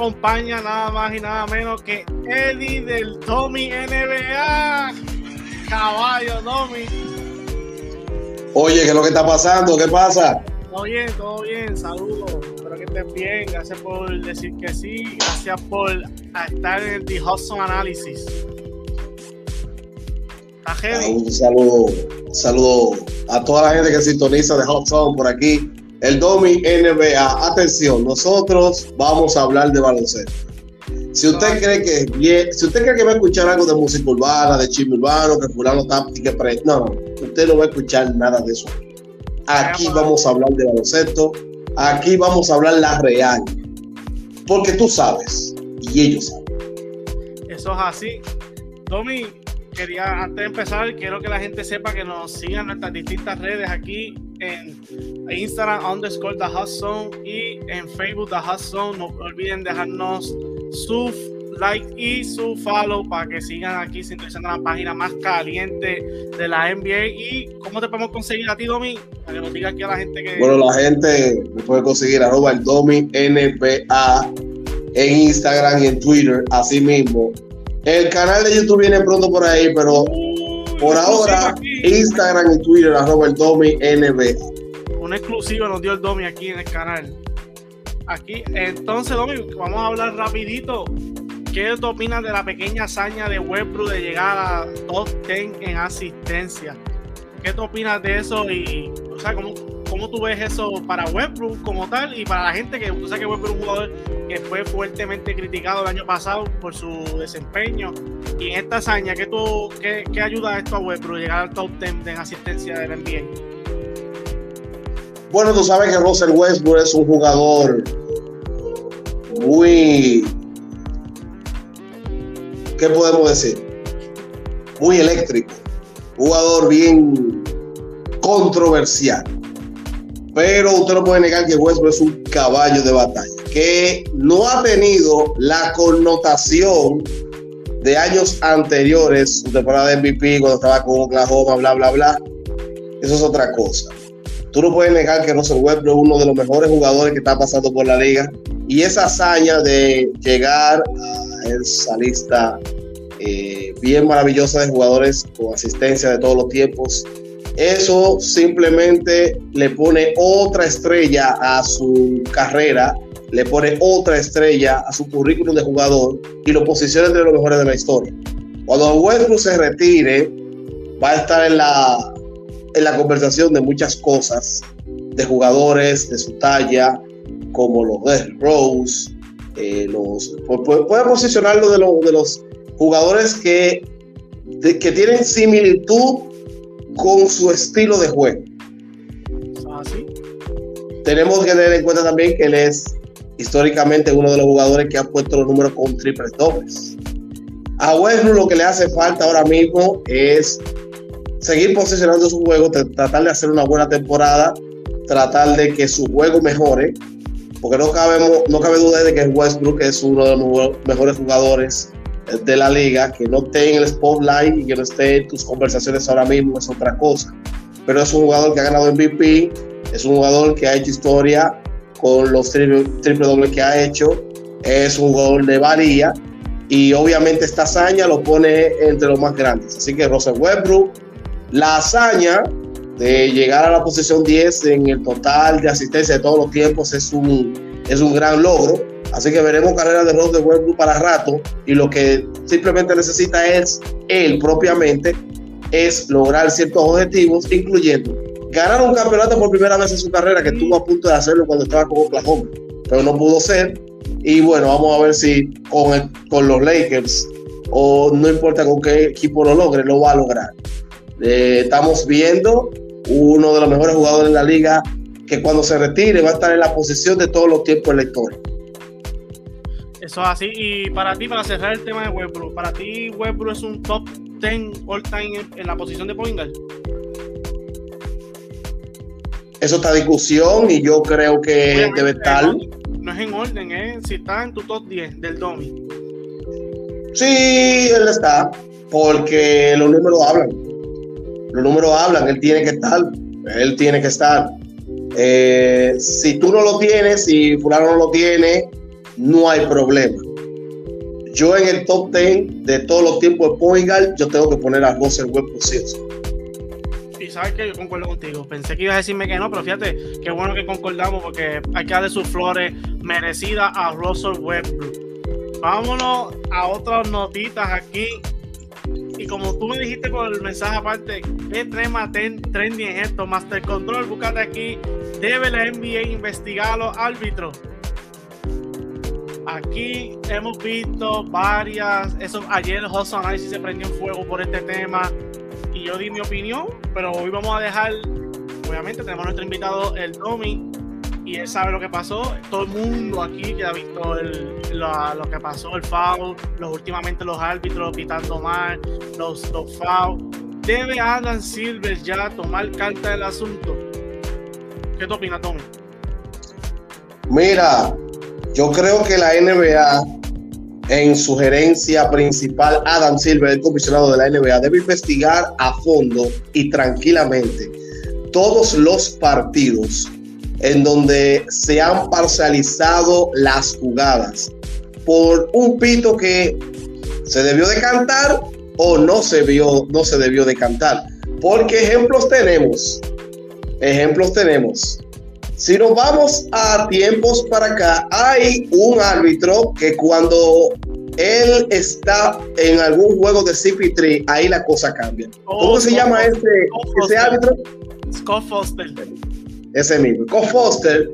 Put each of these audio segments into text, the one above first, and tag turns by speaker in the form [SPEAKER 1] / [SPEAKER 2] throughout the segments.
[SPEAKER 1] acompaña nada más y nada menos que Eddie del Tommy NBA. Caballo, Tommy.
[SPEAKER 2] Oye, ¿qué es lo que está pasando? ¿Qué pasa?
[SPEAKER 1] Todo bien, todo bien. Saludos. Espero que estés bien. Gracias por decir que sí. Gracias por estar en el The Hudson Analysis.
[SPEAKER 2] Un saludo, un saludo a toda la gente que sintoniza de Hot por aquí. El Domi NBA. Atención, nosotros vamos a hablar de baloncesto. Si usted cree que si usted cree que va a escuchar algo de música urbana, de chisme urbano, que fulano está que pre... no, usted no va a escuchar nada de eso. Aquí vamos a hablar de baloncesto, aquí vamos a hablar la real. Porque tú sabes y ellos saben.
[SPEAKER 1] Eso es así. Domi, quería, antes de empezar, quiero que la gente sepa que nos sigan nuestras distintas redes aquí en Instagram underscore The Hot y en Facebook The Hot Zone. No olviden dejarnos su like y su follow para que sigan aquí sintonizando la página más caliente de la NBA. ¿Y cómo te podemos conseguir a ti, Domi? Para que nos diga aquí a la gente que.
[SPEAKER 2] Bueno, la gente me puede conseguir arroba el Domi NBA en Instagram y en Twitter, así mismo. El canal de YouTube viene pronto por ahí, pero por ahora Instagram y Twitter arroba el Domi NBA.
[SPEAKER 1] Una exclusiva nos dio el Domi aquí en el canal. Aquí, entonces Domi, vamos a hablar rapidito. ¿Qué opinas de la pequeña hazaña de Westbrook de llegar a top 10 en asistencia? ¿Qué te opinas de eso? Y, o sea, ¿cómo, ¿Cómo tú ves eso para Westbrook como tal y para la gente que tú sabes que Westbrook es un jugador que fue fuertemente criticado el año pasado por su desempeño? Y en esta hazaña, ¿qué, tú, qué, qué ayuda esto a Westbrook llegar al top 10 de asistencia del NBA?
[SPEAKER 2] Bueno, tú sabes que Russell Westbrook es un jugador muy. ¿Qué podemos decir? Muy eléctrico. Jugador bien controversial pero usted no puede negar que Westbrook es un caballo de batalla, que no ha tenido la connotación de años anteriores, su temporada de MVP, cuando estaba con Oklahoma, bla, bla, bla. Eso es otra cosa. Tú no puedes negar que Russell Westbrook es uno de los mejores jugadores que está pasando por la liga. Y esa hazaña de llegar a esa lista eh, bien maravillosa de jugadores con asistencia de todos los tiempos, eso simplemente le pone otra estrella a su carrera, le pone otra estrella a su currículum de jugador y lo posiciona entre los mejores de la historia. Cuando Westbrook se retire, va a estar en la, en la conversación de muchas cosas, de jugadores de su talla, como los de Rose, eh, los, puede, posicionarlo de, de los jugadores que, que tienen similitud con su estilo de juego.
[SPEAKER 1] ¿Ah,
[SPEAKER 2] Tenemos que tener en cuenta también que él es históricamente uno de los jugadores que ha puesto los números con triples dobles. A Westbrook lo que le hace falta ahora mismo es seguir posicionando su juego, tratar de hacer una buena temporada, tratar de que su juego mejore, porque no, no cabe duda de que Westbrook es uno de los mejores jugadores de la liga, que no esté en el spotlight y que no esté en tus conversaciones ahora mismo, es otra cosa. Pero es un jugador que ha ganado MVP, es un jugador que ha hecho historia con los triple, triple dobles que ha hecho, es un jugador de varía y obviamente esta hazaña lo pone entre los más grandes. Así que Russell Westbrook, la hazaña de llegar a la posición 10 en el total de asistencia de todos los tiempos es un, es un gran logro Así que veremos carreras de Rose de Westbrook para rato y lo que simplemente necesita es él propiamente es lograr ciertos objetivos, incluyendo ganar un campeonato por primera vez en su carrera, que estuvo a punto de hacerlo cuando estaba con Oklahoma, pero no pudo ser. Y bueno, vamos a ver si con, con los Lakers o no importa con qué equipo lo logre, lo va a lograr. Eh, estamos viendo uno de los mejores jugadores en la liga que cuando se retire va a estar en la posición de todos los tiempos en la historia.
[SPEAKER 1] Eso es así. Y para ti, para cerrar el tema de Westbrook, ¿para ti Westbrook es un top 10 all time en, la posición de point
[SPEAKER 2] Eso está discusión y yo creo que debe estar.
[SPEAKER 1] No, es en orden, ¿eh? Si está en tu top 10 del Domi.
[SPEAKER 2] Sí, él está, porque los números hablan. Los números hablan, él tiene que estar, él tiene que estar. Eh, si tú no lo tienes, si fulano no lo tiene, no hay problema. Yo en el top 10 de todos los tiempos de Poingal, yo tengo que poner a Russell Westbrook sí
[SPEAKER 1] Y sabes que yo concuerdo contigo. Pensé que ibas a decirme que no, pero fíjate, qué bueno que concordamos porque hay que darle sus flores merecidas a Russell Westbrook. Vámonos a otras notitas aquí. Y como tú me dijiste por el mensaje aparte, ¿qué tema trending es esto? Master Control, búscate aquí. ¿Debe la NBA investigar a los árbitros? Aquí hemos visto varias. Eso, ayer Hudson Ice se prendió en fuego por este tema y yo di mi opinión, pero hoy vamos a dejar. Obviamente, tenemos a nuestro invitado, el Domi, y él sabe lo que pasó. Todo el mundo aquí que ha visto lo, que pasó, el foul, los últimamente los árbitros pitando mal, los, los fouls. ¿Debe Adam Silver ya tomar carta del asunto? ¿Qué te opinas, Tommy?
[SPEAKER 2] Mira, yo creo que la NBA, en su gerencia principal, Adam Silver, el comisionado de la NBA, debe investigar a fondo y tranquilamente todos los partidos en donde se han parcializado las jugadas por un pito que se debió de cantar o no se vio, no se debió de cantar. Porque ejemplos tenemos. Ejemplos tenemos. Si nos vamos a tiempos para acá, hay un árbitro que cuando él está en algún juego de CP3, ahí la cosa cambia. ¿Cómo se llama ese, ese árbitro?
[SPEAKER 1] Scott Foster.
[SPEAKER 2] Ese mismo. Scott Foster,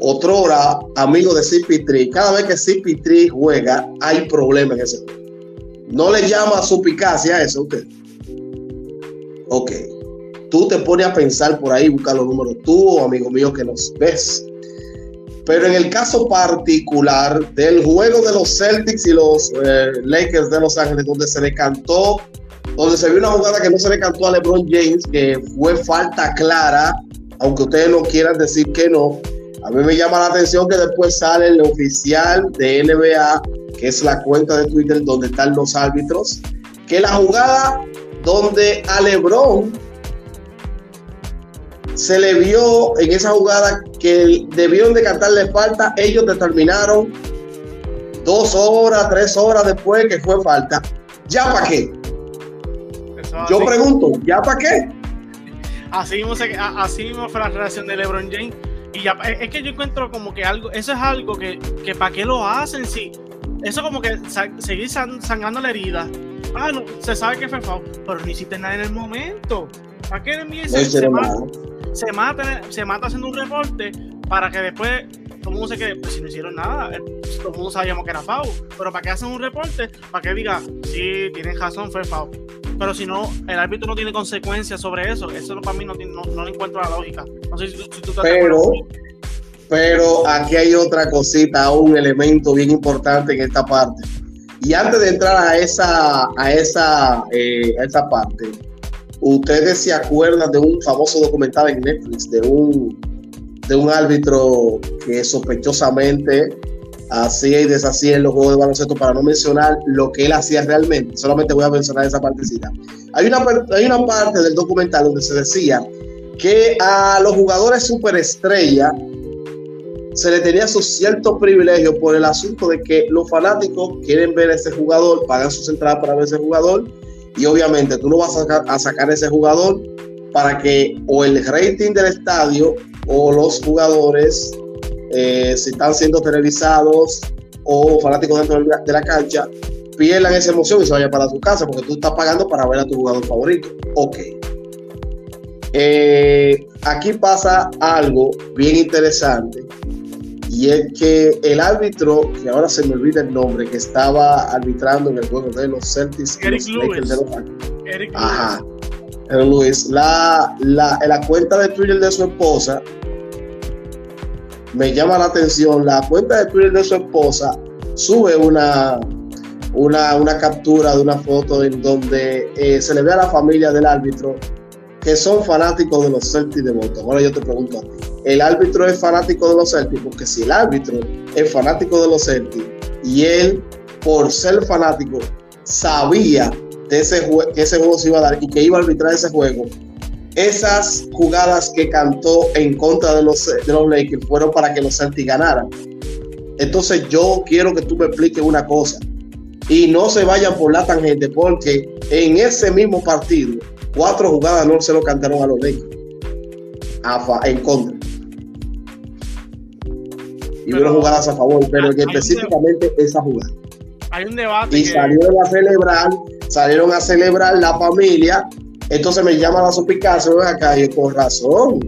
[SPEAKER 2] otrora amigo de CP3. Cada vez que CP3 juega, hay problemas en ese juego. ¿No le llama suspicacia a eso usted? Ok tú te pones a pensar por ahí, buscar los números tú, amigo mío, que nos ves. Pero en el caso particular del juego de los Celtics y los eh, Lakers de Los Ángeles, donde se le cantó, donde se vio una jugada que no se le cantó a LeBron James, que fue falta clara, aunque ustedes no quieran decir que no, a mí me llama la atención que después sale el oficial de NBA, que es la cuenta de Twitter donde están los árbitros, que la jugada donde a LeBron se le vio en esa jugada que debieron de cantarle falta, ellos determinaron dos horas, tres horas después que fue falta. ¿Ya para qué? Yo pregunto, ¿ya para qué?
[SPEAKER 1] Así mismo, así fue la reacción de LeBron James. Y ya, es que yo encuentro como que algo, eso es algo que, que para qué lo hacen, sí. Eso como que seguir sangrando la herida. Ah, no, se sabe que fue foul, pero no hiciste nada en el momento. ¿Para qué le se, se, se mata, se mata haciendo un reporte para que después todo el mundo se quede, pues si no hicieron nada, eh, todo el mundo sabíamos que era FAU, pero para que hacen un reporte, para que diga, sí, tienen razón, fue FAU. Pero si no, el árbitro no tiene consecuencias sobre eso, eso para mí no, no, no encuentro la lógica. No sé si, tú
[SPEAKER 2] pero, pero aquí hay otra cosita, un elemento bien importante en esta parte. Y antes de entrar a esa, a esa, eh, a esa parte, Ustedes se acuerdan de un famoso documental en Netflix de un, de un árbitro que sospechosamente hacía y deshacía en los juegos de baloncesto para no mencionar lo que él hacía realmente. Solamente voy a mencionar esa partecita. Hay una, hay una parte del documental donde se decía que a los jugadores superestrella se le tenía su cierto privilegio por el asunto de que los fanáticos quieren ver a ese jugador, pagan sus entradas para ver ese jugador y obviamente tú no vas a sacar, a ese jugador para que o el rating del estadio o los jugadores, eh, si están siendo televisados o fanáticos dentro de la cancha, pierdan esa emoción y se vayan para su casa porque tú estás pagando para ver a tu jugador favorito. Ok. Eh, aquí pasa algo bien interesante y es que el árbitro, que ahora se me olvida el nombre, que estaba arbitrando en el juego de los Celtics
[SPEAKER 1] Eric Lewis.
[SPEAKER 2] De los Eric Ajá. Luis, la, la, la cuenta de Twitter de su esposa me llama la atención. La cuenta de Twitter de su esposa sube una, una, una captura de una foto en donde eh, se le ve a la familia del árbitro que son fanáticos de los Celtics de Boston. Ahora yo te pregunto a ti, ¿el árbitro es fanático de los Celtics? Porque si el árbitro es fanático de los Celtics y él, por ser fanático, sabía que ese juego se iba a dar y que iba a arbitrar ese juego, esas jugadas que cantó en contra de los, de los Lakers fueron para que los Celtics ganaran. Entonces yo quiero que tú me expliques una cosa y no se vayan por la tangente porque en ese mismo partido cuatro jugadas no se lo cantaron a los Lakers en contra. Y hubo jugadas a favor, pero específicamente esa jugada.
[SPEAKER 1] Hay un debate.
[SPEAKER 2] Y salieron a celebrar, salieron a celebrar la familia. Entonces me llama la suspicacia, acá, y con razón.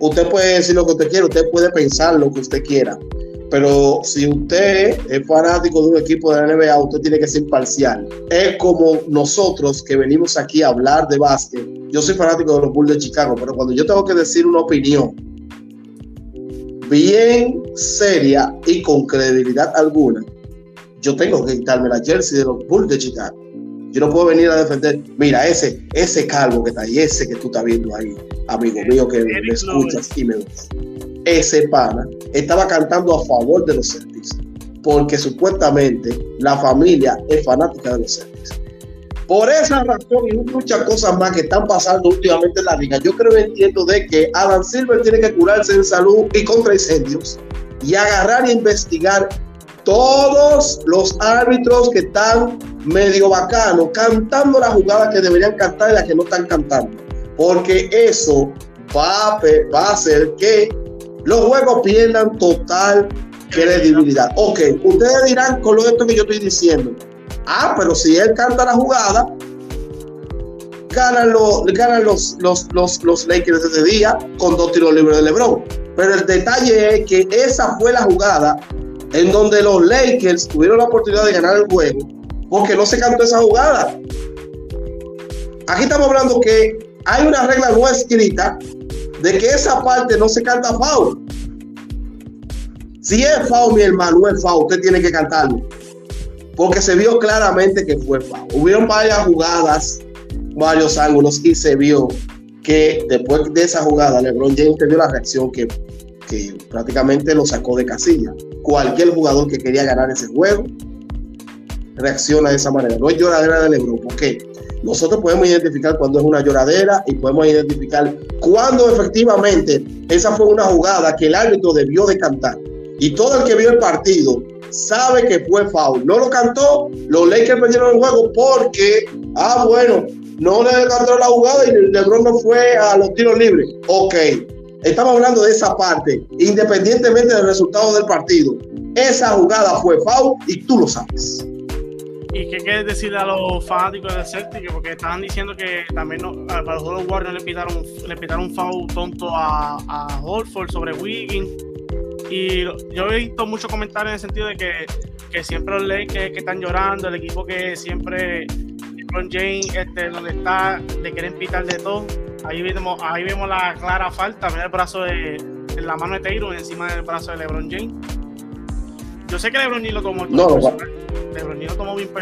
[SPEAKER 2] Usted puede decir lo que usted quiera, usted puede pensar lo que usted quiera. Pero si usted es fanático de un equipo de la NBA, usted tiene que ser imparcial. Es como nosotros que venimos aquí a hablar de básquet. Yo soy fanático de los Bulls de Chicago, pero cuando yo tengo que decir una opinión bien seria y con credibilidad alguna, yo tengo que quitarme la jersey de los Bulls de Chicago. Yo no puedo venir a defender, mira, ese, ese calvo que está ahí, ese que tú estás viendo ahí, amigo mío que me escuchas y me ves ese pana estaba cantando a favor de los Celtics, porque supuestamente la familia es fanática de los Celtics. Por esa razón y muchas cosas más que están pasando últimamente en la liga, yo creo y entiendo de que Adam Silver tiene que curarse en salud y contra incendios y agarrar e investigar todos los árbitros que están medio bacanos cantando la jugada que deberían cantar y la que no están cantando. Porque eso va va a hacer que los juegos pierdan total credibilidad. Ok, ustedes dirán con lo esto que yo estoy diciendo. Ah, pero si él canta la jugada, ganan los, ganan los, los, los, Lakers ese día con dos tiros libres de LeBron. Pero el detalle es que esa fue la jugada en donde los Lakers tuvieron la oportunidad de ganar el juego porque no se cantó esa jugada. Aquí estamos hablando que hay una regla no escrita de que esa parte no se canta foul. Si es foul, mi hermano, es foul, usted tiene que cantarlo. Porque se vio claramente que fue foul. Hubieron varias jugadas, varios ángulos y se vio que después de esa jugada LeBron James dio la reacción que, que prácticamente lo sacó de casilla. Cualquier jugador que quería ganar ese juego reacciona de esa manera. No es lloradera de LeBron, porque nosotros podemos identificar cuando es una lloradera y podemos identificar cuando efectivamente esa fue una jugada que el árbitro debió de cantar. Y todo el que vio el partido sabe que fue foul. No lo cantó, los Lakers perdieron el juego porque, ah, bueno, no le cantó la jugada y LeBron no fue a los tiros libres. Ok, estamos hablando de esa parte, independientemente del resultado del partido. Esa jugada fue foul y tú lo sabes.
[SPEAKER 1] ¿Y qué quieres decirle a los fanáticos del Celtic? Porque estaban diciendo que también para los Warriors le pitaron, le pitaron un foul tonto a, a Holford sobre Wiggins. Y yo he visto muchos comentarios en el sentido de que, que siempre los Lakers que están llorando, el equipo que siempre LeBron James, este, donde está, le quieren pitar de todo. Ahí vemos, ahí vemos la clara falta, mira el brazo de, la mano de Taylor encima del brazo de LeBron James. Yo sé que LeBron ni lo tomó. No,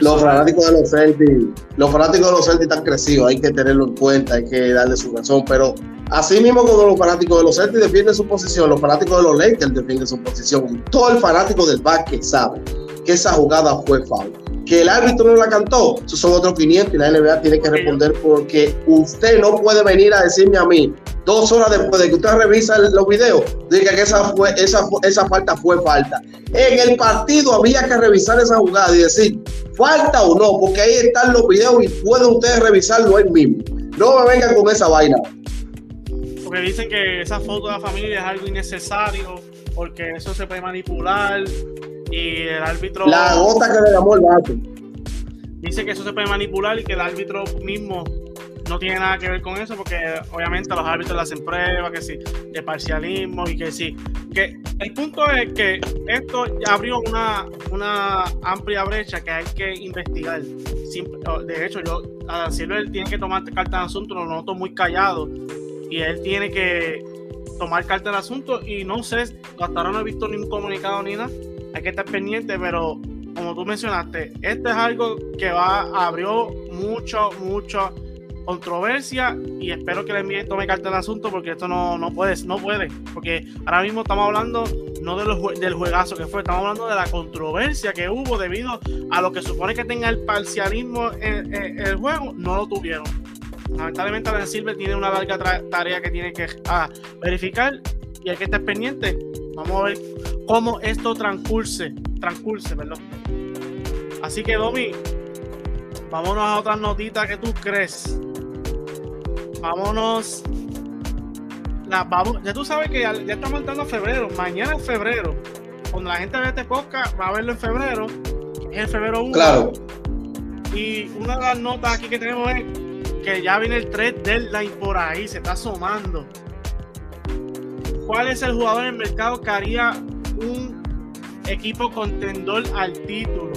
[SPEAKER 2] los fanáticos de los Celtics, los fanáticos de los Celtics están crecidos, hay que tenerlo en cuenta, hay que darle su razón, pero así mismo como los fanáticos de los Celtics defienden su posición, los fanáticos de los Lakers defienden su posición, todo el fanático del básquet sabe que esa jugada fue foul. Que el árbitro no la cantó, esos son otros 500 y la NBA tiene que responder porque usted no puede venir a decirme a mí dos horas después de que usted revisa los videos, diga que esa, fue, esa, esa falta fue falta. En el partido había que revisar esa jugada y decir, falta o no, porque ahí están los videos y pueden ustedes revisarlo él mismo. No me vengan con esa vaina.
[SPEAKER 1] Porque dicen que esa foto de la familia es algo innecesario, porque eso se puede manipular y el árbitro...
[SPEAKER 2] La gota que le llamó el vato.
[SPEAKER 1] Dice que eso se puede manipular y que el árbitro mismo no tiene nada que ver con eso porque obviamente los árbitros le hacen pruebas, que sí, de parcialismo y que sí. Que el punto es que esto abrió una, una amplia brecha que hay que investigar. De hecho, yo, a Silver tiene que tomar carta en asunto, lo noto muy callado y él tiene que tomar carta en asunto y no sé, hasta ahora no he visto ningún comunicado ni nada. Hay que estar pendiente, pero como tú mencionaste, este es algo que va, abrió mucho, mucho controversia y espero que la NBA tome carta el asunto porque esto no, no puede, no puede, porque ahora mismo estamos hablando no del juegazo que fue, estamos hablando de la controversia que hubo debido a lo que supone que tenga el parcialismo en, el juego, no lo tuvieron. Lamentablemente, Ben Silver tiene una larga tarea que tiene que ah, verificar y hay que estar pendiente. Vamos a ver cómo esto transcurse, transcurse, perdón. Así que, Domi, vámonos a otras notitas que tú crees. Vámonos ya tú sabes que ya, estamos entrando a febrero, mañana es febrero. Cuando la gente ve este podcast, va a verlo en febrero, es el febrero 1.
[SPEAKER 2] Claro.
[SPEAKER 1] Y una de las notas aquí que tenemos es que ya viene el 3 deadline por ahí, se está asomando. ¿Cuál es el jugador en el mercado que haría un equipo contendor al título?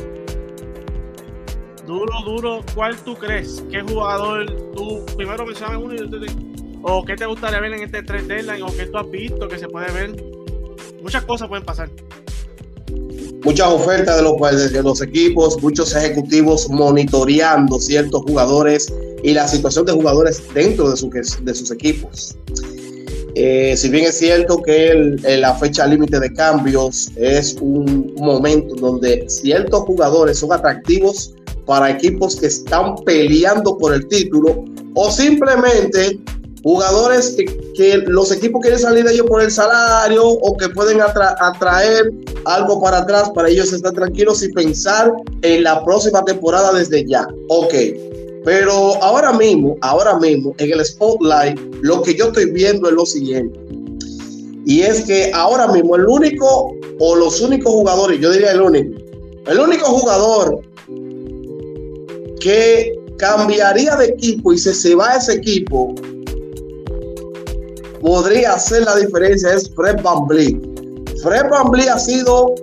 [SPEAKER 1] Duro, duro, ¿cuál tú crees? ¿Qué jugador tú primero mencionas uno y yo ¿O qué te gustaría ver en este 3 Deadline? ¿O qué tú has visto que se puede ver? Muchas cosas pueden pasar.
[SPEAKER 2] Muchas ofertas de los, de los equipos, muchos ejecutivos monitoreando ciertos jugadores y la situación de jugadores dentro de, de sus equipos. Eh, si bien es cierto que la fecha límite de cambios es un momento donde ciertos jugadores son atractivos para equipos que están peleando por el título o simplemente jugadores que, los equipos quieren salir de ellos por el salario o que pueden atraer algo para atrás para ellos estar tranquilos y pensar en la próxima temporada desde ya. Ok. Pero ahora mismo, ahora mismo, en el spotlight, lo que yo estoy viendo es lo siguiente. Y es que ahora mismo el único o los únicos jugadores, yo diría el único, el único jugador que cambiaría de equipo y se, se va a ese equipo podría hacer la diferencia es Fred Van Fred Van ha sido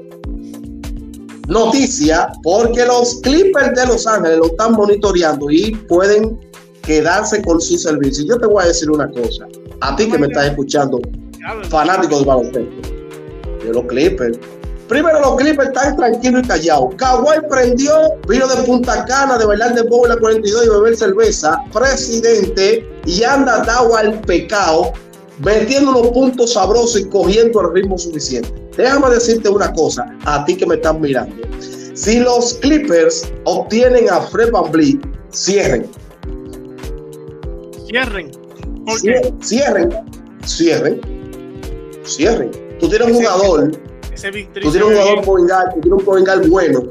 [SPEAKER 2] noticia porque los Clippers de Los Ángeles lo están monitoreando y pueden quedarse con su servicio. Yo te voy a decir una cosa, a ti que me estás escuchando, fanático del baloncesto, de los Clippers. Primero los Clippers están tranquilos y callados. Kawhi prendió, vino de Punta Cana, de bailar de la 42 y beber cerveza, presidente, y anda dado al pecado metiendo los puntos sabrosos y cogiendo el ritmo suficiente. Déjame decirte una cosa, a ti que me estás mirando. Si los Clippers obtienen a Fred Van cierren.
[SPEAKER 1] Cierren.
[SPEAKER 2] Cierren. Cierren. Cierren. Tú tienes un jugador. tú tienes un jugador point tú tienes un point bueno.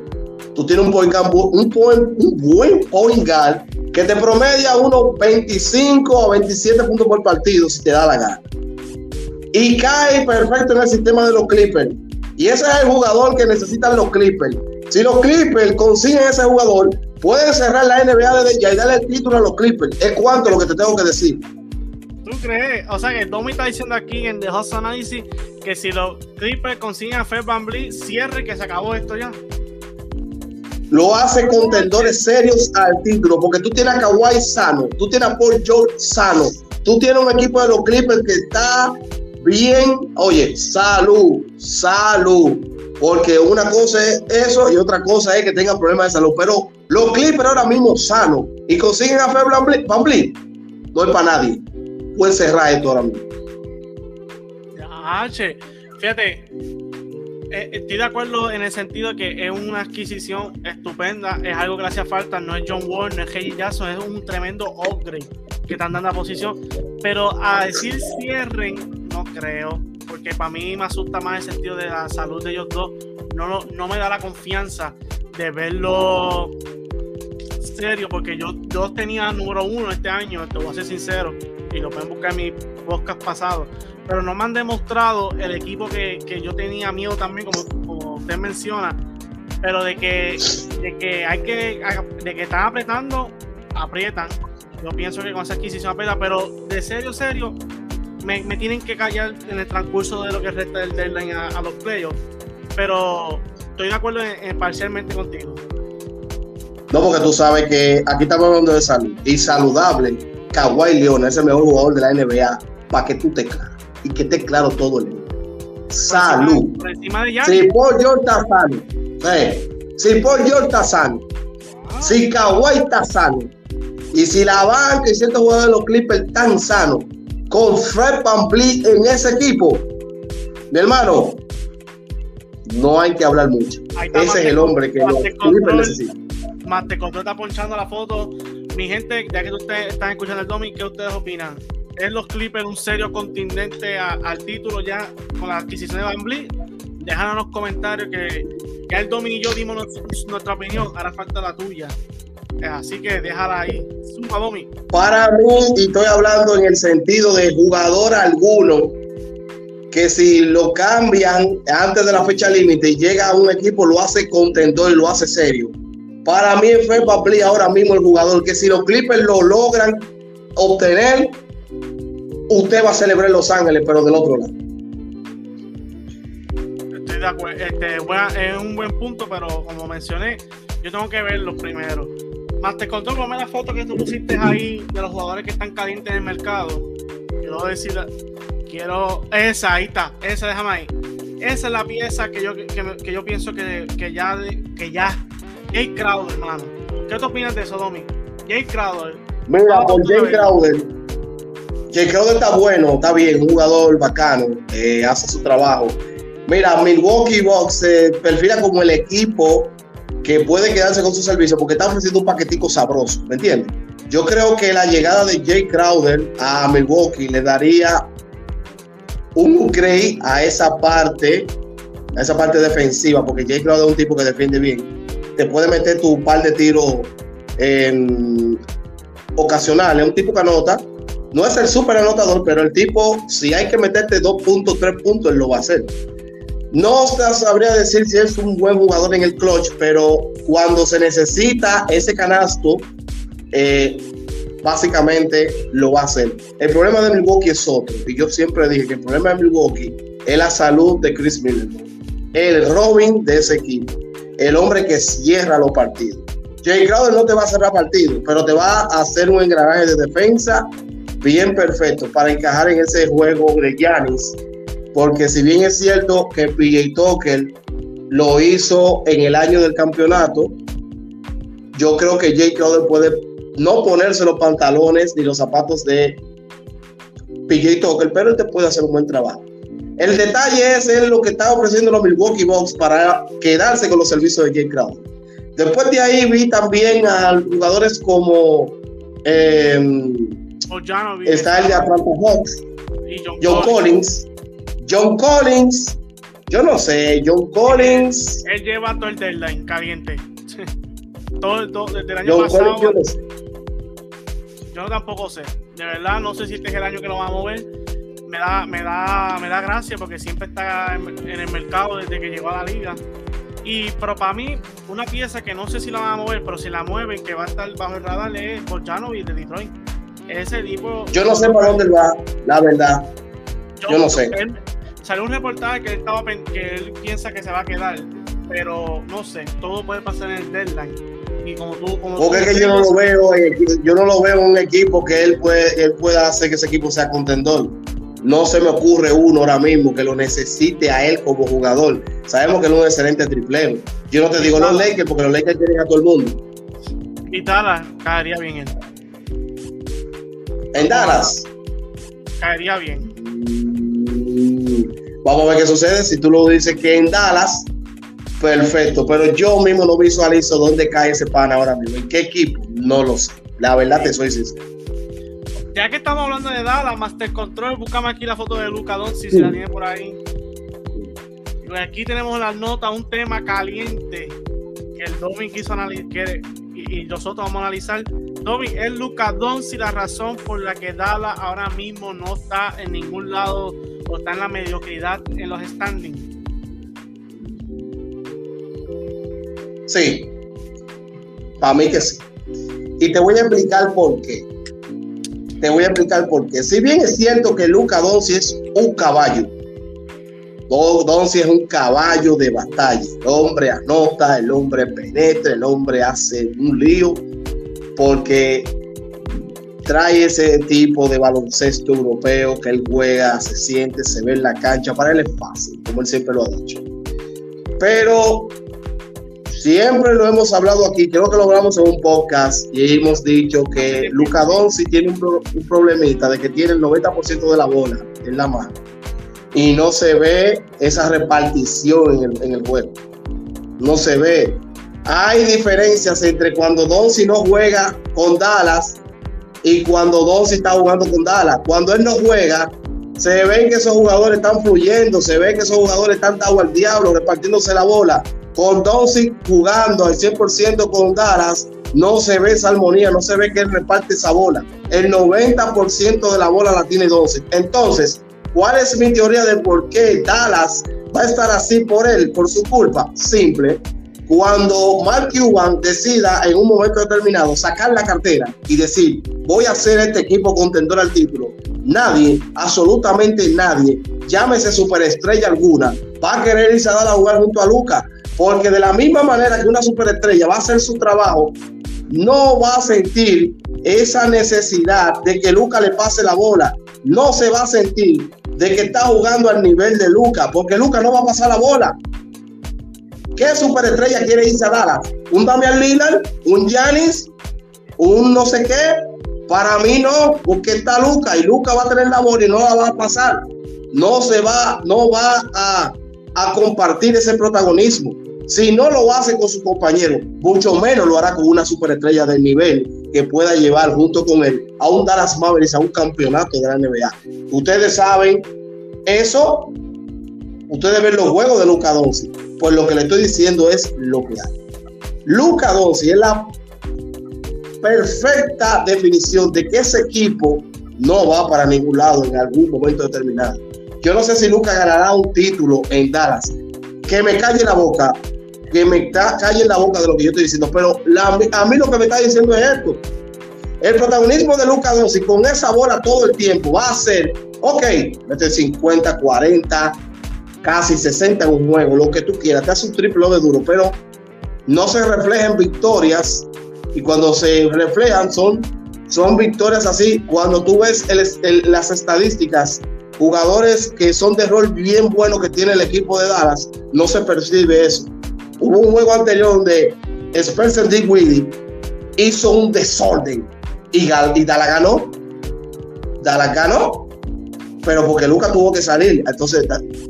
[SPEAKER 2] Tú tienes un point un, un buen point que te promedia unos 25 o 27 puntos por partido si te da la gana. Y cae perfecto en el sistema de los Clippers. Y ese es el jugador que necesitan los Clippers. Si los Clippers consiguen ese jugador, pueden cerrar la NBA desde ya y darle el título a los Clippers. Es cuanto lo que te tengo que decir.
[SPEAKER 1] ¿Tú crees? O sea que Domi está diciendo aquí en The Hustle Analysis que si los Clippers consiguen a Fred Van cierre que se acabó esto ya
[SPEAKER 2] lo hace contendores serios al título, porque tú tienes a Kawhi sano, tú tienes a Paul George sano, tú tienes un equipo de los Clippers que está bien, oye, salud, salud, porque una cosa es eso y otra cosa es que tengan problemas de salud, pero los Clippers ahora mismo sanos y consiguen a Fred Van no es para nadie, pueden cerrar esto ahora mismo.
[SPEAKER 1] Ya, fíjate, eh, estoy de acuerdo en el sentido que es una adquisición estupenda, es algo que le hacía falta, no es John Wall, no es Reggie Jackson, es un tremendo upgrade que están dando a posición. Pero a decir cierren, no creo, porque para mí me asusta más el sentido de la salud de ellos dos. No, no me da la confianza de verlo serio, porque yo, yo tenía número uno este año, te voy a ser sincero, y lo pueden buscar en mi podcast pasado pero no me han demostrado el equipo que, que yo tenía miedo también, como, como, usted menciona, pero de que, de que hay que, de que están apretando, aprietan. Yo pienso que con esa adquisición aprieta, pero de serio, serio, me, me, tienen que callar en el transcurso de lo que resta del deadline a, los playoffs. Pero estoy de acuerdo en, parcialmente contigo.
[SPEAKER 2] No, porque tú sabes que aquí estamos hablando de salud. Y saludable, Kawhi León es el mejor jugador de la NBA, para que tú te claro y que esté claro todo el mundo. Salud. si Paul George está sano, si Paul George está sano, si Kawhi está sano, y si la banca y ciertos jugadores de los Clippers están sanos, con Fred Van en ese equipo, mi hermano, no hay que hablar mucho. Ese es el hombre que los Clippers necesitan.
[SPEAKER 1] Mate está ponchando la foto. Mi gente, ya que ustedes están escuchando el Domi, ¿qué ustedes opinan? ¿Es los Clippers un serio continente al título ya con la adquisición de Van Vliet? Déjanos en los comentarios que ya el Domi y yo dimos nuestra opinión, hará falta la tuya. Así que déjala ahí. Domi.
[SPEAKER 2] Para mí, y estoy hablando en el sentido de jugador alguno, que si lo cambian antes de la fecha límite y llega a un equipo, lo hace contendor y lo hace serio. Para mí es Fred ahora mismo el jugador que si los Clippers lo logran obtener, usted va a celebrar Los Ángeles, pero del otro lado.
[SPEAKER 1] Estoy de acuerdo. Este, es un buen punto, pero como mencioné, yo tengo que ver los te contó, ponme la foto que tú pusiste ahí de los jugadores que están calientes en el mercado. Quiero decir, quiero. Esa, ahí está. Esa, déjame ahí. Esa es la pieza que yo, que, yo pienso que, que, ya. Que ya. Jay Crowder, hermano. ¿Qué te opinas de eso, Domi? Jay Crowder.
[SPEAKER 2] Mira, por Jay Crowder. Jay Crowder está bueno, está bien, un jugador bacano, eh, hace su trabajo. Mira, Milwaukee Bucks se perfila como el equipo que puede quedarse con su servicio porque está ofreciendo un paquetico sabroso, ¿me entiendes? Yo creo que la llegada de Jay Crowder a Milwaukee le daría un upgrade a esa parte, a esa parte defensiva, porque Jay Crowder es un tipo que defiende bien. Te puede meter tu par de tiros en ocasionales, es un tipo que anota. No es el súper anotador, pero el tipo, si hay que meterte dos puntos, tres puntos, él lo va a hacer. No sabría decir si es un buen jugador en el clutch, pero cuando se necesita ese canasto, eh, básicamente lo va a hacer. El problema de Milwaukee es otro, y yo siempre dije que el problema de Milwaukee es la salud de Chris Miller, el Robin de ese equipo, el hombre que cierra los partidos. Jay Crowder no te va a cerrar partidos, pero te va a hacer un engranaje de defensa bien perfecto para encajar en ese juego de Giannis, porque si bien es cierto que PJ Tucker lo hizo en el año del campeonato, yo creo que Jay Crowder puede no ponerse los pantalones ni los zapatos de PJ Tucker, pero él te puede hacer un buen trabajo. El detalle es lo que está ofreciendo los Milwaukee Bucks para quedarse con los servicios de Jay Crowder. Después de ahí vi también a jugadores como eh, está el de Atlanta Hawks, John, Collins. John Collins, yo no sé, John Collins.
[SPEAKER 1] Él lleva todo el deadline caliente. todo, todo, desde el año pasado. yo no sé yo tampoco sé. De verdad, no sé si este es el año que lo vamos a mover. Me da, me da, me da gracia porque siempre está en, el mercado desde que llegó a la liga. Y pero para mí, una pieza que no sé si la van a mover, pero si la mueven, que va a estar bajo el radar, es y de Detroit. Ese tipo.
[SPEAKER 2] Yo no sé para dónde va, la verdad. Yo, no sé.
[SPEAKER 1] Salió un reportaje que él, estaba, que él piensa que se va a quedar, pero no sé, todo puede pasar en el deadline
[SPEAKER 2] porque es que yo no lo veo, yo no lo veo en un equipo que él, puede, él pueda hacer que ese equipo sea contendor. No se me ocurre uno ahora mismo que lo necesite a él como jugador. Sabemos que él es un excelente triplero. Yo no te digo los Lakers porque los Lakers tienen a todo el mundo.
[SPEAKER 1] Y Dallas caería bien él.
[SPEAKER 2] ¿En Dallas?
[SPEAKER 1] Caería bien.
[SPEAKER 2] Vamos a ver qué sucede. Si tú lo dices que en Dallas, Perfecto, pero yo mismo no visualizo dónde cae ese pan ahora mismo. ¿En qué equipo? No lo sé. La verdad te soy sincero.
[SPEAKER 1] Ya que estamos hablando de Dallas, Master Control, búscame aquí la foto de Luca Doncic, si la tiene por ahí. Aquí tenemos la nota, un tema caliente que el Domi quiso analizar y, nosotros vamos a analizar. Domi, es Luca Doncic la razón por la que Dallas ahora mismo no está en ningún lado o está en la mediocridad en los standings.
[SPEAKER 2] Sí, para mí que sí. Y te voy a explicar por qué. Te voy a explicar por qué. Si bien es cierto que Luca Donsi es un caballo, Donsi es un caballo de batalla. El hombre anota, el hombre penetra, el hombre hace un lío, porque trae ese tipo de baloncesto europeo que él juega, se siente, se ve en la cancha. Para él es fácil, como él siempre lo ha dicho. Pero Siempre lo hemos hablado aquí, creo que lo hablamos en un podcast y hemos dicho que Luca Donsi tiene un, problemita de que tiene el 90% de la bola en la mano. Y no se ve esa repartición en el, en el juego. No se ve. Hay diferencias entre cuando Donzi no juega con Dallas y cuando Donzi está jugando con Dallas. Cuando él no juega, se ven que esos jugadores están fluyendo, se ve que esos jugadores están dado al diablo, repartiéndose la bola. Con Donzi jugando al 100% con Dallas, no se ve esa armonía, no se ve que él reparte esa bola. El 90% de la bola la tiene Donzi. Entonces, ¿cuál es mi teoría de por qué Dallas va a estar así por él, por su culpa? Simple. Cuando Mark Cuban decida en un momento determinado sacar la cartera y decir, voy a hacer este equipo contendor al título, nadie, absolutamente nadie, llámese superestrella alguna, va a querer irse a dar a jugar junto a Luca. Porque de la misma manera que una superestrella va a hacer su trabajo, no va a sentir esa necesidad de que Luca le pase la bola. No se va a sentir de que está jugando al nivel de Luca, porque Luca no va a pasar la bola. ¿Qué superestrella quiere irse a Dallas? ¿Un Damian Lillard? ¿Un Giannis? ¿Un no sé qué? Para mí no, porque está Luca y Luca va a tener la bola y no la va a pasar. No se va, no va a, a compartir ese protagonismo. Si no lo hace con su compañero, mucho menos lo hará con una superestrella del nivel que pueda llevar junto con él a un Dallas Mavericks a un campeonato de la NBA. Ustedes saben eso. Ustedes ven los juegos de Luca Doncic. Pues lo que le estoy diciendo es lo que hay. Luca Doncic es la perfecta definición de que ese equipo no va para ningún lado en algún momento determinado. Yo no sé si Luca ganará un título en Dallas. Que me calle la boca, que me calle la boca de lo que yo estoy diciendo, pero a mí lo que me está diciendo es esto. El protagonismo de Luca Doncic con esa bola todo el tiempo va a ser, ok, mete 50, 40, casi 60 en un juego, lo que tú quieras, te hace un triple de duro, pero no se refleja en victorias y cuando se reflejan son, son victorias así. Cuando tú ves las estadísticas, jugadores que son de rol bien bueno que tiene el equipo de Dallas, no se percibe eso. Hubo un juego anterior donde Spencer Dinwiddie hizo un desorden y, y Dallas ganó. Dallas ganó, pero porque Lucas tuvo que salir. Entonces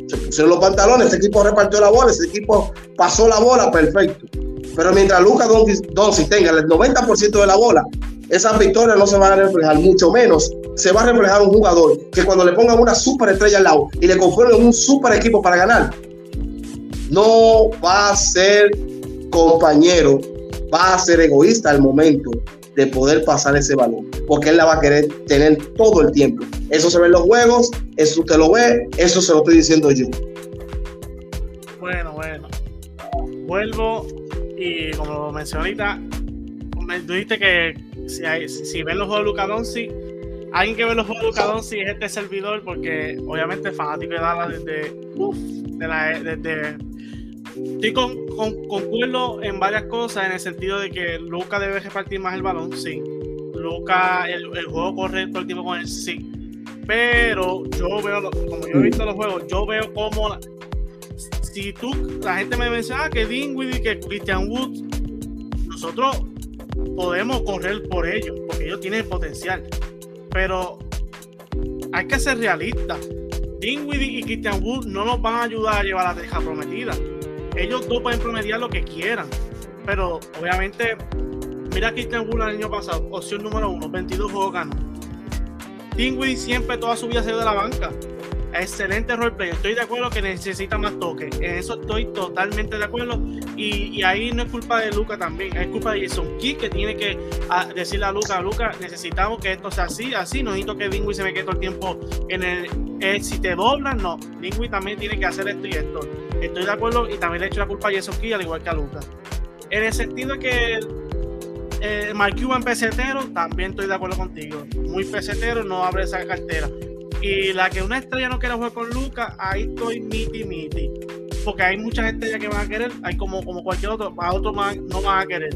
[SPEAKER 2] se pusieron los pantalones, ese equipo repartió la bola, ese equipo pasó la bola perfecto. Pero mientras Lucas Doncic tenga el 90% de la bola, esas victorias no se van a reflejar, mucho menos se va a reflejar un jugador que cuando le pongan una super estrella al lado y le conformen un super equipo para ganar, no va a ser compañero, va a ser egoísta al momento de poder pasar ese balón, porque él la va a querer tener todo el tiempo. Eso se ve en los juegos, eso usted lo ve, eso se lo estoy diciendo yo.
[SPEAKER 1] Bueno, bueno. Vuelvo y como mencioné ahorita, me dijiste que si, si ven los juegos de Luca Doncic, alguien que ve los juegos de Luca Doncic es este servidor, porque obviamente fanático de Dallas desde, uf, de la, desde estoy con, con, en varias cosas en el sentido de que Luca debe repartir más el balón, sí. Luca, el, el, juego corre todo el tiempo con él, sí. Pero yo veo, como yo he visto los juegos, yo veo como si tú, la gente me menciona ah, que Dinwiddie, que Christian Woods, nosotros podemos correr por ellos, porque ellos tienen potencial. Pero hay que ser realistas. Dinwiddie y Christian Woods no nos van a ayudar a llevar la teja prometida. Ellos dos pueden promediar lo que quieran. Pero obviamente, mira Christian Wood el año pasado, opción número uno, 22 juegos ganó. Dinwiddie siempre toda su vida se dio de la banca excelente roleplay. Estoy de acuerdo que necesita más toque. En eso estoy totalmente de acuerdo. Y, ahí no es culpa de Luca también, es culpa de Jason Key que tiene que decirle a Luca, Luca, necesitamos que esto sea así, así. No necesito que Dingui se me quede todo el tiempo en el. si te doblan, no. Dingui también tiene que hacer esto y esto. Estoy de acuerdo y también le echo la culpa a Jason Key, al igual que a Luca. En el sentido de que eh, Mark Cuban pesetero, también estoy de acuerdo contigo. Muy pesetero, no abre esa cartera. Y la que una estrella no quiera jugar con Lucas, ahí estoy miti miti. Porque hay muchas estrellas que van a querer, hay como, como cualquier otro, a otros no van a querer.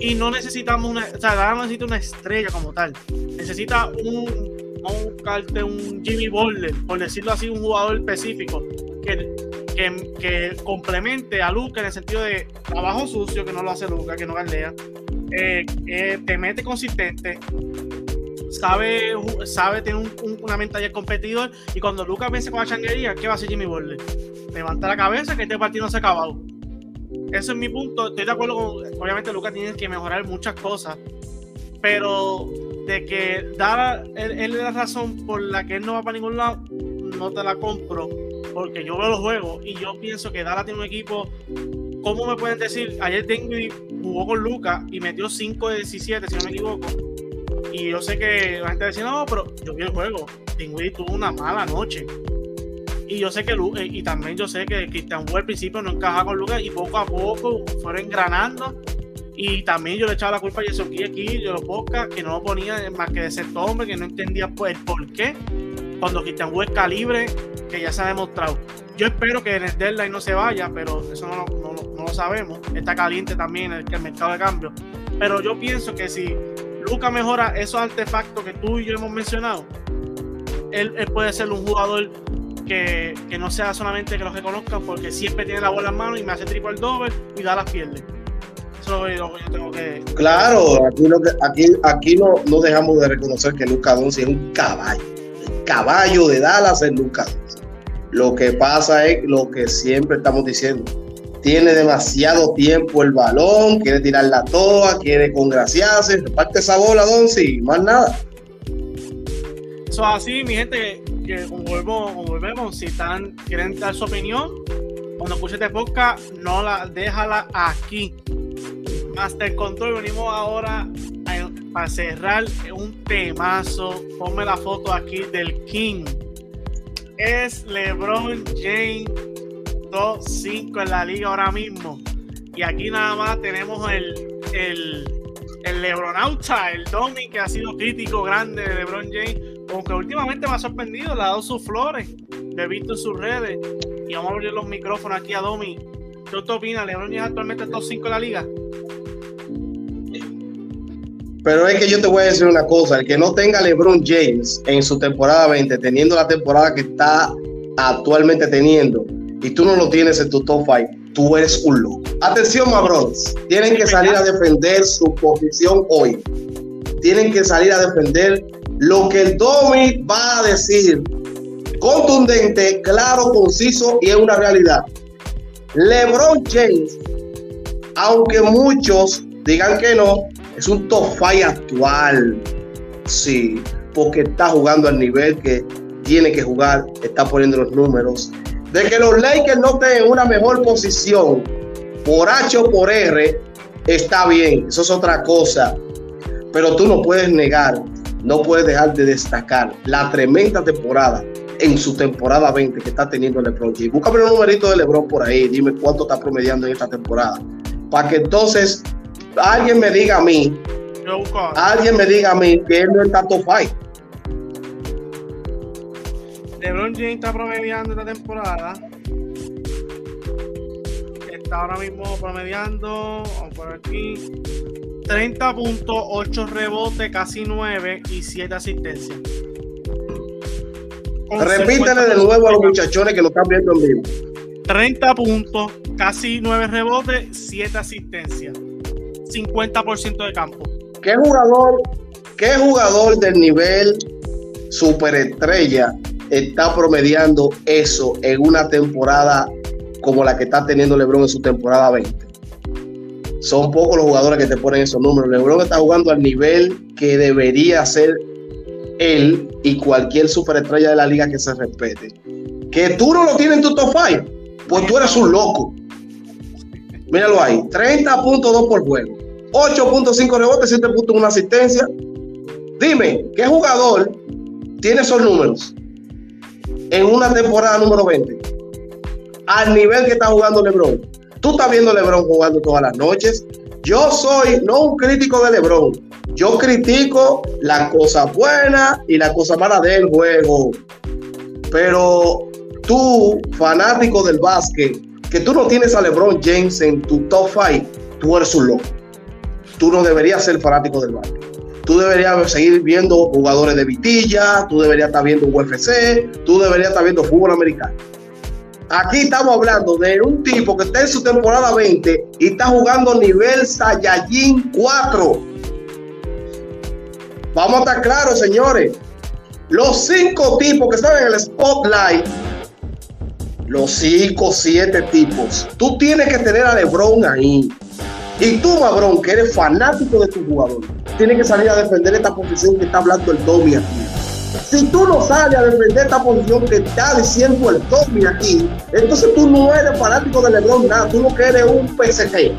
[SPEAKER 1] Y no necesitamos una, o sea, no necesita una estrella como tal. Necesita un, un, Jimmy Butler, por decirlo así, un jugador específico que, que, que complemente a Lucas en el sentido de trabajo sucio, que no lo hace Lucas, que no galdea, eh, eh, te mete consistente, sabe, sabe tener una mentalidad competidor. Y cuando Lucas vence con la changuería, ¿qué va a hacer Jimmy Butler? Levanta la cabeza que este partido no se ha acabado. Ese es mi punto. Estoy de acuerdo con. Obviamente, Lucas tiene que mejorar muchas cosas. Pero de que Dara, él, la razón por la que él no va para ningún lado, no te la compro. Porque yo veo los juegos y yo pienso que Dara tiene un equipo. ¿Cómo me pueden decir? Ayer Dinwiddie jugó con Lucas y metió 5 de 17, si no me equivoco. Y yo sé que la gente dice, no, pero yo vi el juego. Dinwiddie tuvo una mala noche. Y yo sé que eh, y también yo sé que Christian Wood al principio no encajaba con Lucas y poco a poco fueron engranando. Y también yo le echaba la culpa a Jason Key aquí, yo los podcast, que no lo ponía más que de hombre, que no entendía pues, el por qué. Cuando Christian es calibre, que ya se ha demostrado. Yo espero que en el deadline no se vaya, pero eso no, no, lo sabemos. Está caliente también el, el mercado de cambio. Pero yo pienso que si Lucas mejora esos artefactos que tú y yo hemos mencionado, él, puede ser un jugador que, no sea solamente que los reconozcan porque siempre tiene la bola en mano y me hace triple doble y da las piernas. Eso es lo que yo tengo que.
[SPEAKER 2] Claro, aquí, aquí, aquí no, no dejamos de reconocer que Luca Doncic es un caballo. El caballo de Dallas es Luca Lo que pasa es lo que siempre estamos diciendo. Tiene demasiado tiempo el balón, quiere tirar la toa, quiere congraciarse, reparte esa bola, Doncic, más nada.
[SPEAKER 1] Eso es así, mi gente que como, volvemos, si están, quieren dar su opinión, cuando escuches este podcast, no la, déjala aquí. Master Control, venimos ahora para cerrar un temazo. Ponme la foto aquí del King. Es LeBron James 2-5 en la liga ahora mismo. Y aquí nada más tenemos el, el, el Lebronauta, el Domi, que ha sido crítico grande de LeBron James aunque últimamente me ha sorprendido, le ha dado sus flores, le he visto en sus redes. Y vamos a abrir los micrófonos aquí a Domi. ¿Qué te opinas? ¿Lebron es actualmente top 5 de la liga?
[SPEAKER 2] Pero es que yo te voy a decir una cosa, el que no tenga LeBron James en su temporada 20, teniendo la temporada que está actualmente teniendo, y tú no lo tienes en tu top 5, tú eres un loco. Atención, Mabrones, tienen que salir a defender su posición hoy. Tienen que salir a defender lo que el Domi va a decir, contundente, claro, conciso y es una realidad. LeBron James, aunque muchos digan que no, es un top five actual. Sí, porque está jugando al nivel que tiene que jugar, está poniendo los números. De que los Lakers no estén en una mejor posición por H o por R, está bien, eso es otra cosa. Pero tú no puedes negar no puede dejar de destacar la tremenda temporada en su temporada 20 que está teniendo LeBron James. Búscame un numerito de LeBron por ahí, dime cuánto está promediando en esta temporada. Para que entonces alguien me diga a mí, alguien me diga a mí que él no está top 5.
[SPEAKER 1] LeBron James está promediando esta temporada. Está ahora mismo promediando, vamos por aquí, 30 puntos, 8 rebotes, casi 9 y 7 asistencias.
[SPEAKER 2] Repítele de nuevo a los muchachones que lo están viendo en vivo.
[SPEAKER 1] 30 puntos, casi 9 rebotes, 7 asistencias. 50% de campo.
[SPEAKER 2] ¿Qué jugador, qué jugador del nivel superestrella está promediando eso en una temporada como la que está teniendo LeBron en su temporada 20? son pocos los jugadores que te ponen esos números. LeBron está jugando al nivel que debería ser él y cualquier superestrella de la liga que se respete. Que tú no lo tienes en tu top 5, pues tú eres un loco. Míralo ahí, 30.2 por juego, 8.5 rebotes, 7.1 asistencia. Dime, ¿qué jugador tiene esos números en una temporada número 20? Al nivel que está jugando LeBron. Tú estás viendo LeBron jugando todas las noches. Yo soy no un crítico de LeBron. Yo critico la cosa buena y la cosa mala del juego. Pero tú, fanático del básquet, que tú no tienes a LeBron James en tu top 5, tú eres un loco. Tú no deberías ser fanático del básquet. Tú deberías seguir viendo jugadores de vitilla, tú deberías estar viendo UFC, tú deberías estar viendo fútbol americano. Aquí estamos hablando de un tipo que está en su temporada 20 y está jugando nivel Saiyajin 4. Vamos a estar claros, señores. Los cinco tipos que están en el spotlight, los cinco, siete tipos, tú tienes que tener a LeBron ahí. Y tú, Mabrón, que eres fanático de tu jugador, tienes que salir a defender esta posición que está hablando el Domi aquí. Si tú no sales a defender esta posición que está diciendo el Domi aquí, entonces tú no eres fanático de LeBron, nada, tú lo que eres un PSG.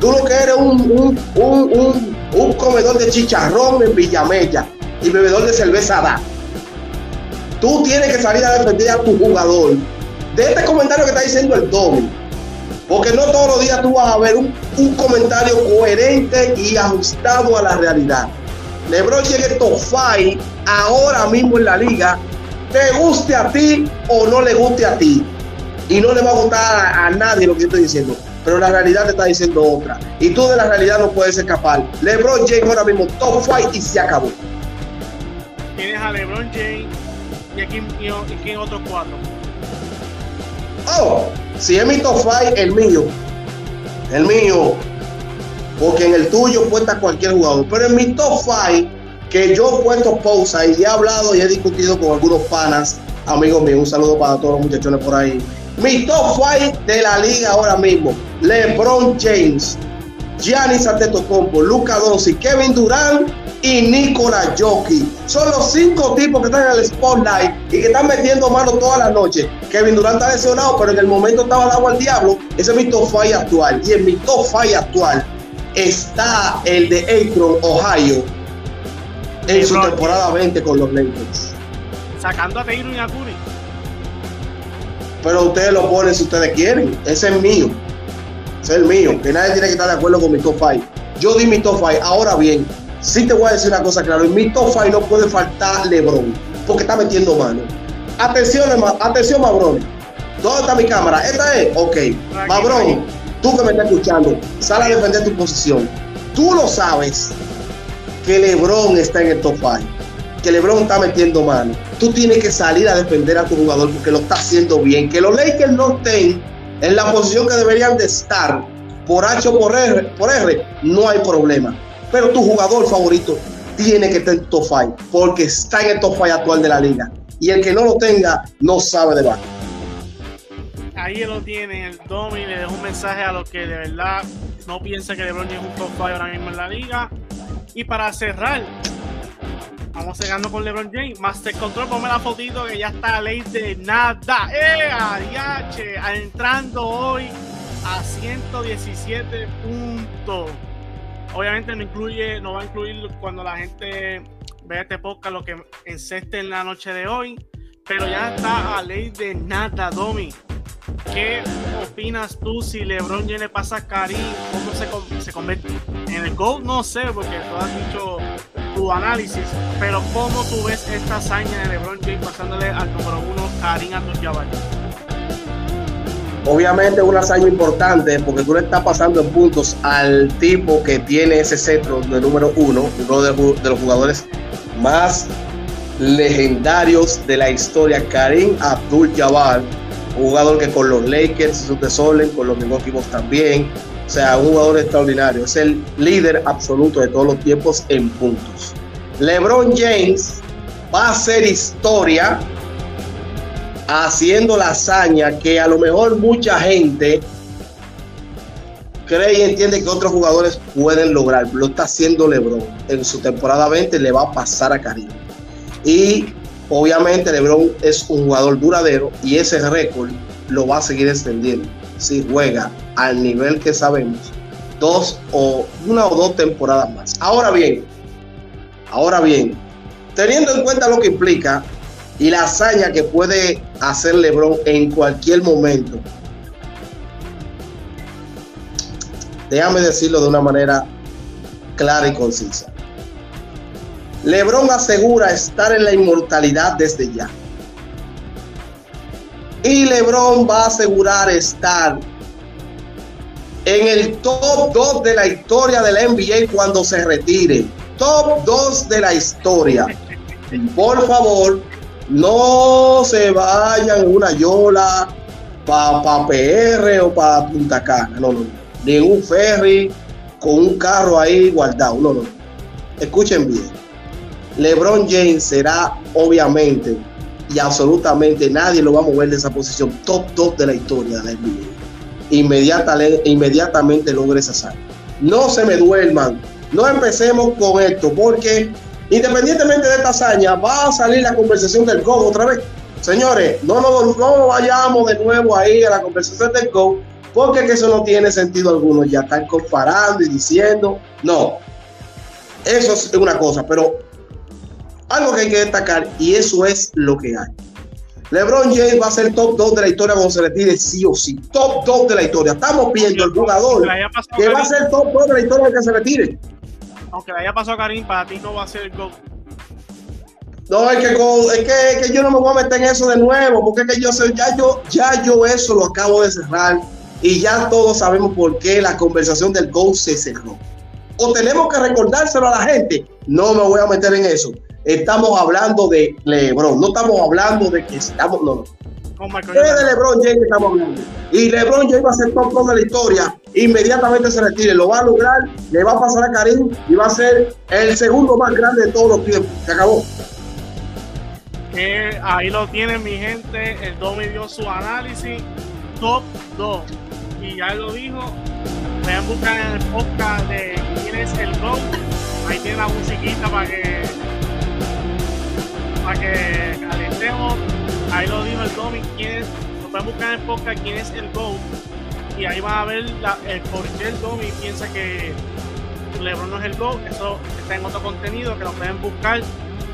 [SPEAKER 2] Tú lo que eres un, un, un, comedor de chicharrón en Villamella y bebedor de cerveza da. Tú tienes que salir a defender a tu jugador. De este comentario que está diciendo el Domi, porque no todos los días tú vas a ver un, comentario coherente y ajustado a la realidad. LeBron llega top 5 ahora mismo en la liga, te guste a ti o no le guste a ti. Y no le va a gustar a, nadie lo que yo estoy diciendo. Pero la realidad te está diciendo otra. Y tú de la realidad no puedes escapar. LeBron James ahora mismo top 5 y se acabó.
[SPEAKER 1] Tienes a LeBron James y aquí y, y otros cuatro.
[SPEAKER 2] Oh, si es mi top 5, el mío. El mío. Porque en el tuyo cuenta cualquier jugador. Pero en mi top 5, que yo he puesto pausa y he hablado y he discutido con algunos panas, amigos míos, un saludo para todos los muchachones por ahí. Mi top 5 de la liga ahora mismo. LeBron James, Giannis Antetokounmpo, Luca Doncic, Kevin Durant y Nikola Jokic. Son los cinco tipos que están en el spotlight y que están metiendo mano toda la noche. Kevin Durant está lesionado, pero en el momento estaba dado al diablo. Ese es mi top five actual. Y en mi top five actual está el de Akron, Ohio, en su temporada 20 con los Lakers.
[SPEAKER 1] Sacando a Taylor y a Curry.
[SPEAKER 2] Pero ustedes lo ponen si ustedes quieren. Ese es mío. Ese es el mío. Que nadie tiene que estar de acuerdo con mi top 5. Yo di mi top 5. Ahora bien, sí te voy a decir una cosa claro. En mi top 5 no puede faltar LeBron. Porque está metiendo mano. Atención, atención, Mabrón. ¿Dónde está mi cámara? ¿Esta es? Ok. Mabrón, tú que me estás escuchando, sal a defender tu posición. Tú lo sabes que LeBron está en el top 5. Que LeBron está metiendo mano. Tú tienes que salir a defender a tu jugador porque lo está haciendo bien. Que los Lakers no estén en la posición que deberían de estar por H o por R, por R no hay problema. Pero tu jugador favorito tiene que estar en top 5 porque está en el top 5 actual de la liga. Y el que no lo tenga no sabe de básquet.
[SPEAKER 1] Ahí lo tiene el Domi, le dejo un mensaje a los que de verdad no piensan que LeBron es un top 5 ahora mismo en la liga. Y para cerrar, vamos cerrando con LeBron James. Master Control, ponme la fotito que ya está a ley de nada. ¡Eh! Ariache, entrando hoy a 117 puntos. Obviamente no incluye, no va a incluir cuando la gente vea este podcast lo que enceste en la noche de hoy. Pero ya está a ley de nada, Domi. ¿Qué opinas tú si LeBron le pasa a Karim? ¿Cómo se, se convierte en el GOAT? No sé, porque tú has dicho tu análisis, pero ¿cómo tú ves esta hazaña de LeBron James pasándole al número uno Karim Abdul-Jabbar?
[SPEAKER 2] Obviamente es una hazaña importante porque tú le estás pasando en puntos al tipo que tiene ese centro de número uno, uno de, los jugadores más legendarios de la historia, Karim Abdul-Jabbar un jugador que con los Lakers hizo desorden, con los Milwaukee Bucks también. O sea, un jugador extraordinario. Es el líder absoluto de todos los tiempos en puntos. LeBron James va a hacer historia haciendo la hazaña que a lo mejor mucha gente cree y entiende que otros jugadores pueden lograr. Lo está haciendo LeBron. En su temporada 20 le va a pasar a Karim. Y Obviamente LeBron es un jugador duradero y ese récord lo va a seguir extendiendo si juega al nivel que sabemos dos o una o dos temporadas más. Ahora bien, ahora bien, teniendo en cuenta lo que implica y la hazaña que puede hacer LeBron en cualquier momento, déjame decirlo de una manera clara y concisa. LeBron asegura estar en la inmortalidad desde ya. Y LeBron va a asegurar estar en el top 2 de la historia de la NBA cuando se retire. Top 2 de la historia. Por favor, no se vayan una yola para pa PR o para Punta Cana. No, no. Ni un ferry con un carro ahí guardado. No, no. Escuchen bien LeBron James será obviamente y absolutamente nadie lo va a mover de esa posición top 2 de la historia de la NBA. Inmediatamente, inmediatamente logre esa hazaña. No se me duerman, no empecemos con esto, porque independientemente de esta hazaña, va a salir la conversación del GO otra vez. Señores, no nos no vayamos de nuevo ahí a la conversación del GO, porque eso no tiene sentido alguno. Ya están comparando y diciendo, no. Eso es una cosa, pero algo que hay que destacar, y eso es lo que hay. LeBron James va a ser top 2 de la historia cuando se retire, sí o sí. Top 2 de la historia. Estamos viendo el jugador que va a ser top 2 de la historia que se retire.
[SPEAKER 1] Aunque le haya pasado a Karim, para ti no va a ser el GOAT.
[SPEAKER 2] No, es que, es que, es que yo no me voy a meter en eso de nuevo, porque es que yo ya yo, ya yo eso lo acabo de cerrar y ya todos sabemos por qué la conversación del GOAT se cerró. O tenemos que recordárselo a la gente. No me voy a meter en eso estamos hablando de LeBron, no estamos hablando de que estamos, no, no. ¿Qué de LeBron James estamos hablando? Y LeBron James va a ser top de la historia, inmediatamente se retire, lo va a lograr, le va a pasar a Karim y va a ser el segundo más grande de todos los tiempos. Se acabó.
[SPEAKER 1] ahí lo tienen mi gente, el Domi dio su análisis, top 2. Y ya lo dijo, vayan buscar en el podcast de quién es el GOAT. Ahí tiene la musiquita para que para que calentemos. Ahí lo dijo el Domi, quién es, pueden buscar en el podcast quién es el GOAT. Y ahí van a ver el por qué el Domi piensa que LeBron no es el GOAT. Eso está en otro contenido que lo pueden buscar.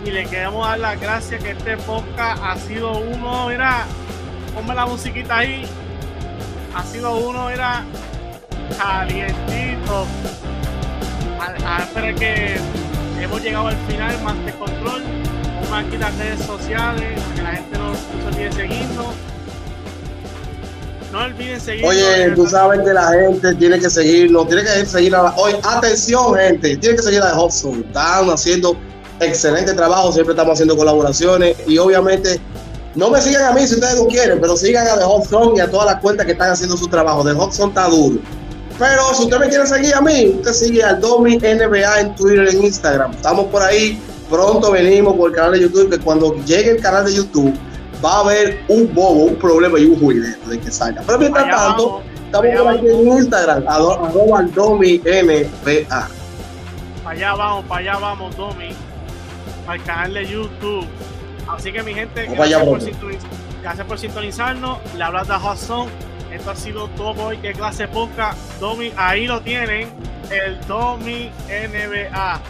[SPEAKER 1] Y le queremos dar las gracias que este podcast ha sido uno, mira, ponme la musiquita ahí. Ha sido uno, era calientito. A, a esperar que hemos llegado al final, más de control aquí las redes sociales, para que la gente no, se olvide seguirnos. No olviden seguirnos.
[SPEAKER 2] Oye, tú sabes que la gente tiene que seguirnos, tiene que seguir a la... Oye, atención, gente, tiene que seguir a Hudson. Están haciendo excelente trabajo, siempre estamos haciendo colaboraciones y obviamente no me sigan a mí si ustedes no quieren, pero sigan a The Hot y a todas las cuentas que están haciendo su trabajo. The Hot está duro. Pero si usted me quiere seguir a mí, usted sigue al Domi NBA en Twitter, en Instagram. Estamos por ahí pronto venimos por el canal de YouTube, que cuando llegue el canal de YouTube va a haber un bobo, un problema y un juidero de que salga. Pero mientras tanto, estamos por aquí en Instagram, arroba Domi NBA.
[SPEAKER 1] Para allá vamos, para allá vamos, Domi, al canal de YouTube. Así que mi gente, gracias, por, gracias por sintonizarnos. Le hablas de Hudson. Esto ha sido todo hoy. Que clase poca. Domi, ahí lo tienen. El Domi NBA.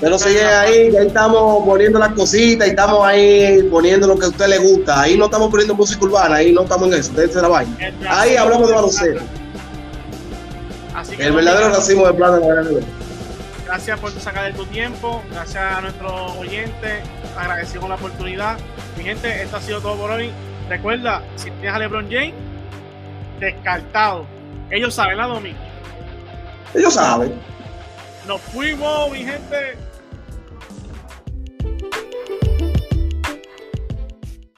[SPEAKER 2] Pero sigue ahí, ahí estamos poniendo las cositas, y estamos ahí poniendo lo que a usted le gusta. Ahí no estamos poniendo música urbana, ahí no estamos en eso, déjense la vaina. Ahí hablamos de baloncesto. El verdadero racimo de plata
[SPEAKER 1] Gracias por sacar de tu tiempo, gracias a nuestros oyentes, agradecido con la oportunidad. Mi gente, esto ha sido todo por hoy. Recuerda, si tienes a LeBron James, descartado. Ellos saben la domingo.
[SPEAKER 2] Ellos saben.
[SPEAKER 1] Nos fuimos, mi gente.